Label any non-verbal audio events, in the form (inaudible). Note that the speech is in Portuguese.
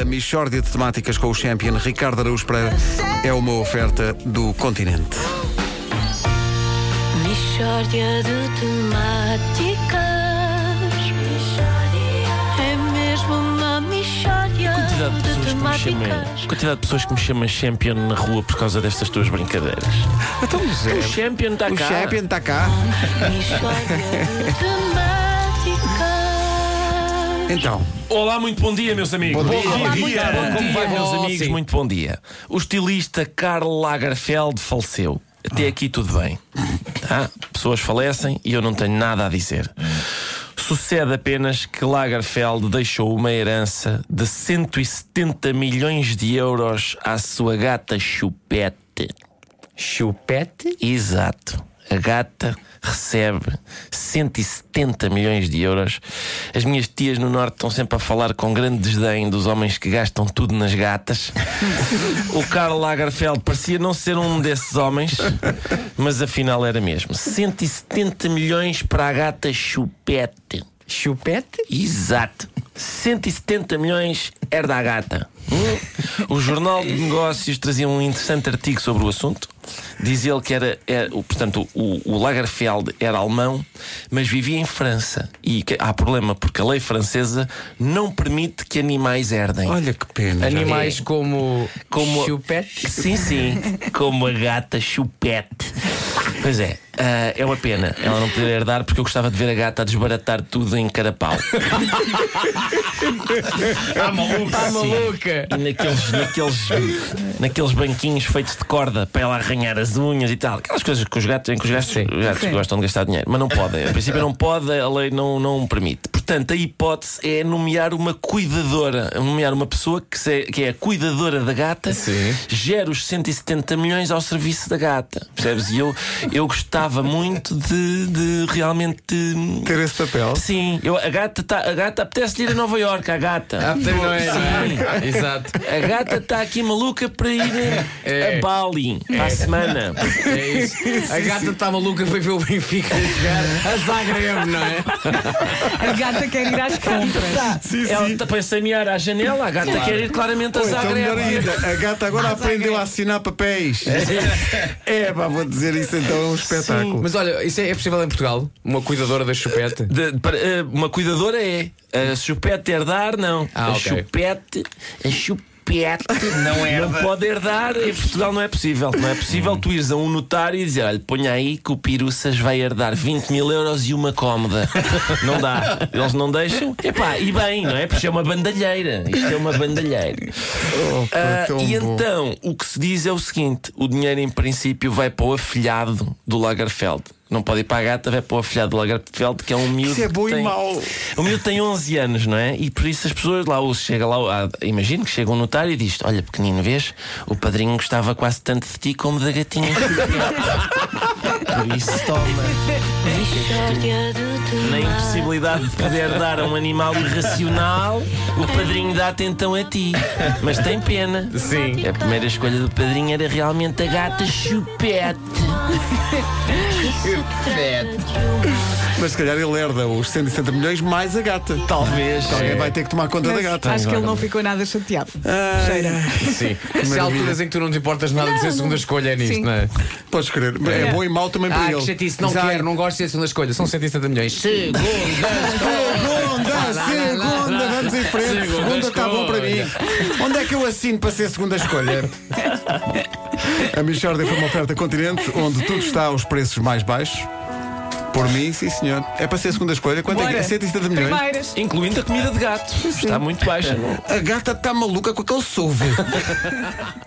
A Michórdia de Temáticas com o Champion Ricardo Araújo Pereira é uma oferta do continente. Mishória de temáticas. É mesmo uma quantidade de de pessoas que me chamam, temáticas. quantidade de pessoas que me chamam champion na rua por causa destas tuas brincadeiras. Então, O champion está o cá. Champion está cá. Mishória de temáticas. (laughs) Então, Olá, muito bom dia, meus amigos. Bom dia. Olá, Bom muito dia. bom Bom Como vai, dia. meus amigos? sim. Muito bom dia. O estilista Karl Lagerfeld faleceu. Até aqui tudo bem. Tá? Pessoas falecem e eu não tenho nada a dizer. Sucede apenas que Lagerfeld deixou uma herança de 170 milhões de euros à sua gata Chupette. Chupete? Exato. A gata recebe 170 milhões de euros. As minhas tias no Norte estão sempre a falar com grande desdém dos homens que gastam tudo nas gatas. o Karl Lagerfeld parecia não ser um desses homens, mas afinal era mesmo. 170 milhões para a gata Chupette. Chupete? Exato. 170 milhões era da gata. Hum? O Jornal de Negócios trazia um interessante artigo sobre o assunto. Dizia ele que era, era- o- portanto, o, o Lagerfeld era alemão, mas vivia em França. E que- há problema, porque a lei francesa não permite que animais herdem. olha que pena. Animais como, Como- chupete? Sim, sim, (laughs) como a gata chupete. Pois é, ah, é uma pena ela não poder herdar porque eu gostava de ver a gata a desbaratar tudo em carapau. Ah, (laughs) maluca! Ah, maluca! E naqueles, naqueles, naqueles banquinhos feitos de corda para ela arranhar as unhas e tal. Aquelas coisas que os gatos, em que os gatos, os gatos gostam de gastar dinheiro. Mas não podem. A princípio não pode, a lei não, não permite. Portanto, a hipótese é nomear uma cuidadora, nomear uma pessoa que, se- que é a cuidadora da gata, Sim. gera os 170 milhões ao serviço da gata. Percebes? E eu, eu gostava muito de, de realmente. Ter esse papel. Sim, eu, a gata, tá, a gata apetece ir a Nova Iorque, a gata. Ah, não é, não é? Exato. A gata está aqui maluca para ir É. a Bali para a semana. É isso. A gata está maluca para ver o Benfica jogar a Zagreb, não é? A gata quer ir às compras. Ela está para samear à janela, a gata quer ir claramente a Ou então, melhor ainda, a gata agora aprendeu a assinar papéis. (laughs) É, pá, vou dizer isso então, é um espetáculo. Mas olha, isso é, é possível em Portugal? Uma cuidadora da chupete? De- para- eh, uma cuidadora é. A chupete herdar, não. Ah, a ok. chupete. A chupete. Não, não pode herdar. Em Portugal não é possível. Não é possível tu ires a um notário e dizer: olha, ponha aí que o Piruças vai herdar 20 mil euros e uma cómoda. (laughs) Não dá. Eles não deixam. Epá, e bem, não é? Porque é uma bandalheira. Isto é uma bandalheira. Oh, pá, Ah, e bom. então, o que se diz é o seguinte: o dinheiro, em princípio, vai para o afilhado do Lagerfeld. Não pode ir para a gata, vai para o afilhado do Lagerfeld, que é um miúdo. Isso é bom que e tem... mau. O miúdo tem 11 anos, não é? E por isso as pessoas lá, chega lá, imagino que chega um notário e diz: Olha, pequenino, vês? O padrinho gostava quase tanto de ti como da gatinha. (laughs) por isso toma. Na impossibilidade de poder dar a um animal irracional, o padrinho dá-te então a ti. Mas tem pena. Sim. A primeira escolha do padrinho era realmente a gata chupete. Mas se calhar ele herda os 170 milhões mais a gata. Talvez. Alguém vai ter que tomar conta da Mas gata. acho que ele não ficou nada chateado. Cheira. Sim. Se há alturas em que tu não te importas nada de ser a segunda escolha é nisto, Sim. não é? Podes querer. É bom e mau também para Ah, ele. que chatice, não quero, não gosto de ser a segunda escolha. São 170 milhões. Segunda Segunda, segunda, vamos em frente. Segunda Segunda está bom para mim. Onde é que eu assino para ser segunda escolha? A Michordia foi uma oferta continente onde tudo está aos preços mais baixos. Por mim, sim senhor. É para ser segunda escolha. Quanto é que é? Bora. 170 milhões? Primeiras. Incluindo a comida de gato. Está muito baixa. A gata está maluca com aquele solvo. (laughs)